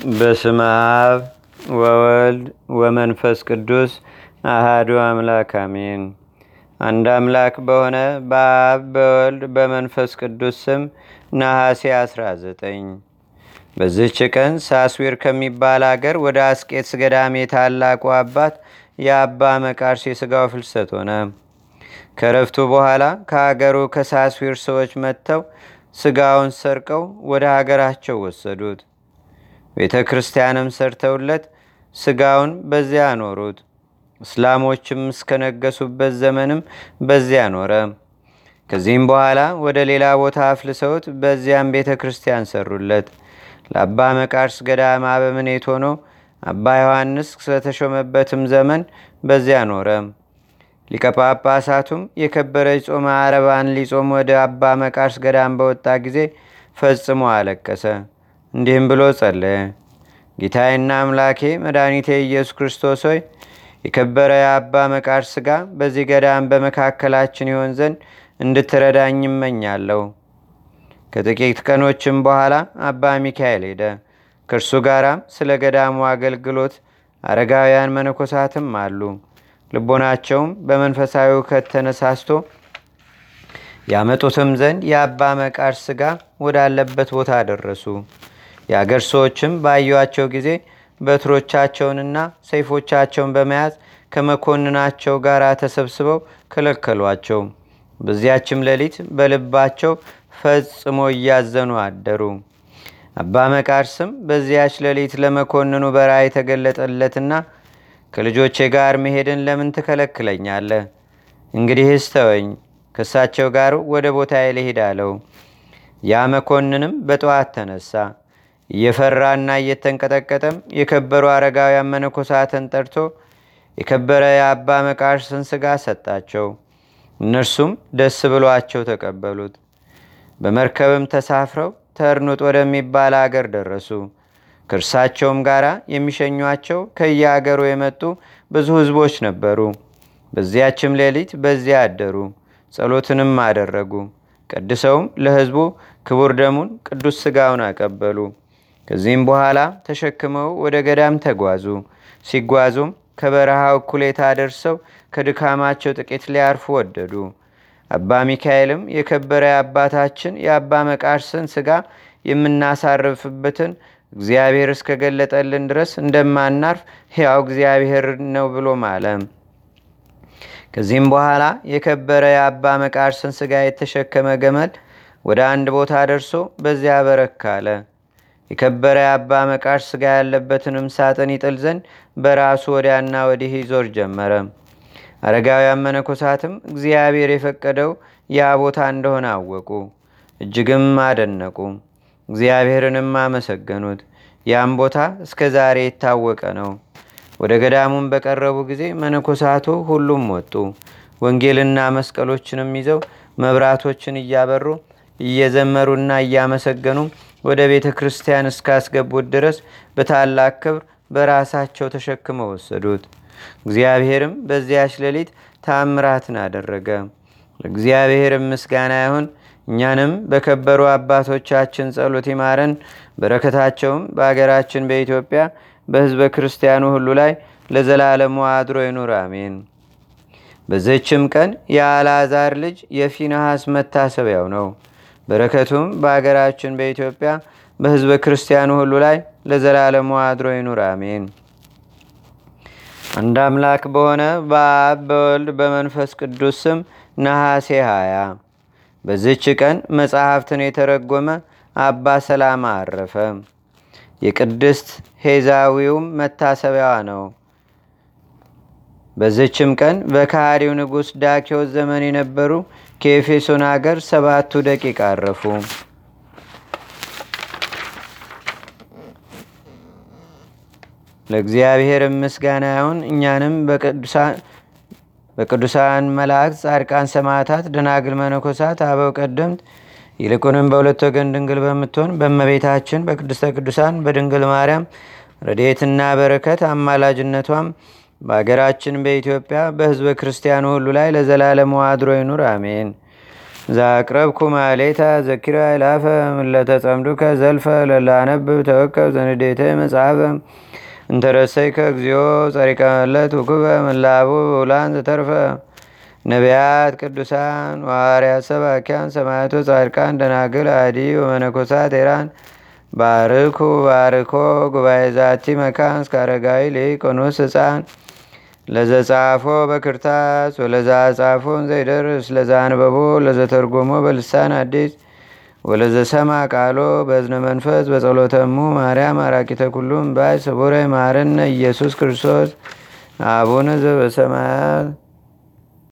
በስመ አብ ወወልድ ወመንፈስ ቅዱስ አሃዱ አምላክ አሜን። አንድ አምላክ በሆነ በአብ በወልድ በመንፈስ ቅዱስ ስም ነሐሴ 19 በዚህች ቀን ሳስዊር ከሚባል አገር ወደ አስቄትስ ገዳም የታላቁ አባት የአባ መቃርስ የሥጋው ፍልሰት ሆነ። ከረፍቱ በኋላ ከአገሩ ከሳስዊር ሰዎች መጥተው ሥጋውን ሰርቀው ወደ ሀገራቸው ወሰዱት። ቤተ ክርስቲያንም ሰርተውለት ሥጋውን በዚያ አኖሩት። እስላሞችም እስከነገሱበት ዘመንም በዚያ ኖረ። ከዚህም በኋላ ወደ ሌላ ቦታ አፍልሰውት በዚያም ቤተ ክርስቲያን ሰሩለት። ለአባ መቃርስ ገዳም አበምኔት ሆኖ አባ ዮሐንስ ስለተሾመበትም ዘመን በዚያ ኖረ። ሊቀ ጳጳሳቱም የከበረች ጾመ አረባን ሊጾም ወደ አባ መቃርስ ገዳም በወጣ ጊዜ ፈጽሞ አለቀሰ። እንዲህም ብሎ ጸለየ። ጌታዬና አምላኬ መድኃኒቴ ኢየሱስ ክርስቶስ ሆይ የከበረ የአባ መቃርስ ሥጋ በዚህ ገዳም በመካከላችን ይሆን ዘንድ እንድትረዳኝ ይመኛለሁ። ከጥቂት ቀኖችም በኋላ አባ ሚካኤል ሄደ። ከእርሱ ጋራም ስለ ገዳሙ አገልግሎት አረጋውያን መነኮሳትም አሉ። ልቦናቸውም በመንፈሳዊ እውከት ተነሳስቶ ያመጡትም ዘንድ የአባ መቃርስ ሥጋ ወዳለበት ቦታ ደረሱ። የአገር ሰዎችም ባዩቸው ጊዜ በትሮቻቸውንና ሰይፎቻቸውን በመያዝ ከመኮንናቸው ጋር ተሰብስበው ከለከሏቸው። በዚያችም ሌሊት በልባቸው ፈጽሞ እያዘኑ አደሩ። አባ መቃርስም በዚያች ሌሊት ለመኮንኑ በራ የተገለጠለትና ከልጆቼ ጋር መሄድን ለምን ትከለክለኛለህ? እንግዲህስ ተወኝ፣ ከእሳቸው ጋር ወደ ቦታ ልሄድ አለው። ያ መኮንንም በጠዋት ተነሳ። እየፈራና እየተንቀጠቀጠም የከበሩ አረጋውያን መነኮሳትን ጠርቶ የከበረ የአባ መቃርስን ሥጋ ሰጣቸው። እነርሱም ደስ ብሏቸው ተቀበሉት። በመርከብም ተሳፍረው ተርኑጥ ወደሚባል አገር ደረሱ። ከእርሳቸውም ጋር የሚሸኟቸው ከየአገሩ የመጡ ብዙ ሕዝቦች ነበሩ። በዚያችም ሌሊት በዚያ አደሩ። ጸሎትንም አደረጉ። ቀድሰውም ለሕዝቡ ክቡር ደሙን ቅዱስ ሥጋውን አቀበሉ። ከዚህም በኋላ ተሸክመው ወደ ገዳም ተጓዙ። ሲጓዙም ከበረሃው እኩሌታ ደርሰው ከድካማቸው ጥቂት ሊያርፉ ወደዱ። አባ ሚካኤልም የከበረ አባታችን የአባ መቃርስን ሥጋ የምናሳርፍበትን እግዚአብሔር እስከገለጠልን ድረስ እንደማናርፍ ሕያው እግዚአብሔር ነው ብሎ ማለ። ከዚህም በኋላ የከበረ የአባ መቃርስን ሥጋ የተሸከመ ገመል ወደ አንድ ቦታ ደርሶ በዚያ በረካ አለ። የከበረ የአባ መቃርስ ሥጋ ያለበትንም ሳጥን ይጥል ዘንድ በራሱ ወዲያና ወዲህ ይዞር ጀመረ። አረጋውያን መነኮሳትም እግዚአብሔር የፈቀደው ያ ቦታ እንደሆነ አወቁ። እጅግም አደነቁ። እግዚአብሔርንም አመሰገኑት። ያም ቦታ እስከ ዛሬ የታወቀ ነው። ወደ ገዳሙም በቀረቡ ጊዜ መነኮሳቱ ሁሉም ወጡ። ወንጌልና መስቀሎችንም ይዘው መብራቶችን እያበሩ እየዘመሩና እያመሰገኑ ወደ ቤተ ክርስቲያን እስካስገቡት ድረስ በታላቅ ክብር በራሳቸው ተሸክመው ወሰዱት። እግዚአብሔርም በዚያች ሌሊት ታምራትን አደረገ። ለእግዚአብሔርም ምስጋና ይሁን። እኛንም በከበሩ አባቶቻችን ጸሎት ይማረን። በረከታቸውም በአገራችን በኢትዮጵያ በሕዝበ ክርስቲያኑ ሁሉ ላይ ለዘላለሙ አድሮ ይኑር፣ አሜን። በዘችም ቀን የአልዓዛር ልጅ የፊንሐስ መታሰቢያው ነው። በረከቱም በአገራችን በኢትዮጵያ በሕዝበ ክርስቲያኑ ሁሉ ላይ ለዘላለሙ አድሮ ይኑር፣ አሜን። አንድ አምላክ በሆነ በአብ በወልድ በመንፈስ ቅዱስ ስም ነሐሴ 20 በዝች ቀን መጽሐፍትን የተረጎመ አባ ሰላማ አረፈ። የቅድስት ሄዛዊውም መታሰቢያዋ ነው። በዝችም ቀን በካሃዲው ንጉሥ ዳኪዎስ ዘመን የነበሩ ከኤፌሶን አገር ሰባቱ ደቂቅ አረፉ። ለእግዚአብሔር ምስጋና ይሁን። እኛንም በቅዱሳን መላእክት፣ ጻድቃን፣ ሰማዕታት፣ ደናግል፣ መነኮሳት፣ አበው ቀደምት ይልቁንም በሁለት ወገን ድንግል በምትሆን በእመቤታችን በቅድስተ ቅዱሳን በድንግል ማርያም ረድኤትና በረከት አማላጅነቷም በአገራችን በኢትዮጵያ በሕዝበ ክርስቲያኑ ሁሉ ላይ ለዘላለሙ አድሮ ይኑር፣ አሜን። ዛቅረብኩ ማሌታ ዘኪራ ይላፈ ምለተጸምዱከ ዘልፈ ለላነብብ ተወከብ ዘንዴተ መጽሐፈ እንተረሰይከ እግዚኦ ጸሪቀ መለት ውክበ ምላቡ ውላን ዘተርፈ ነቢያት ቅዱሳን ዋርያት ሰባኪያን ሰማያቶ ጻድቃን ደናግል አዲ ወመነኮሳት ኤራን ባርኩ ባርኮ ጉባኤ ዛቲ መካን እስካረጋዊ ሊቆኑስ ህፃን ለዘጻፎ በክርታስ ወለዛ ጻፎን ዘይደርስ ለዛ አንበቦ ለዘተርጎሞ በልሳን አዲስ ወለዘሰማ ቃሎ በዝነ መንፈስ በጸሎተሙ ማርያም አራቂተ ኩሉም ባይ ስቡረ ማርነ ኢየሱስ ክርስቶስ አቡነ ዘበሰማያት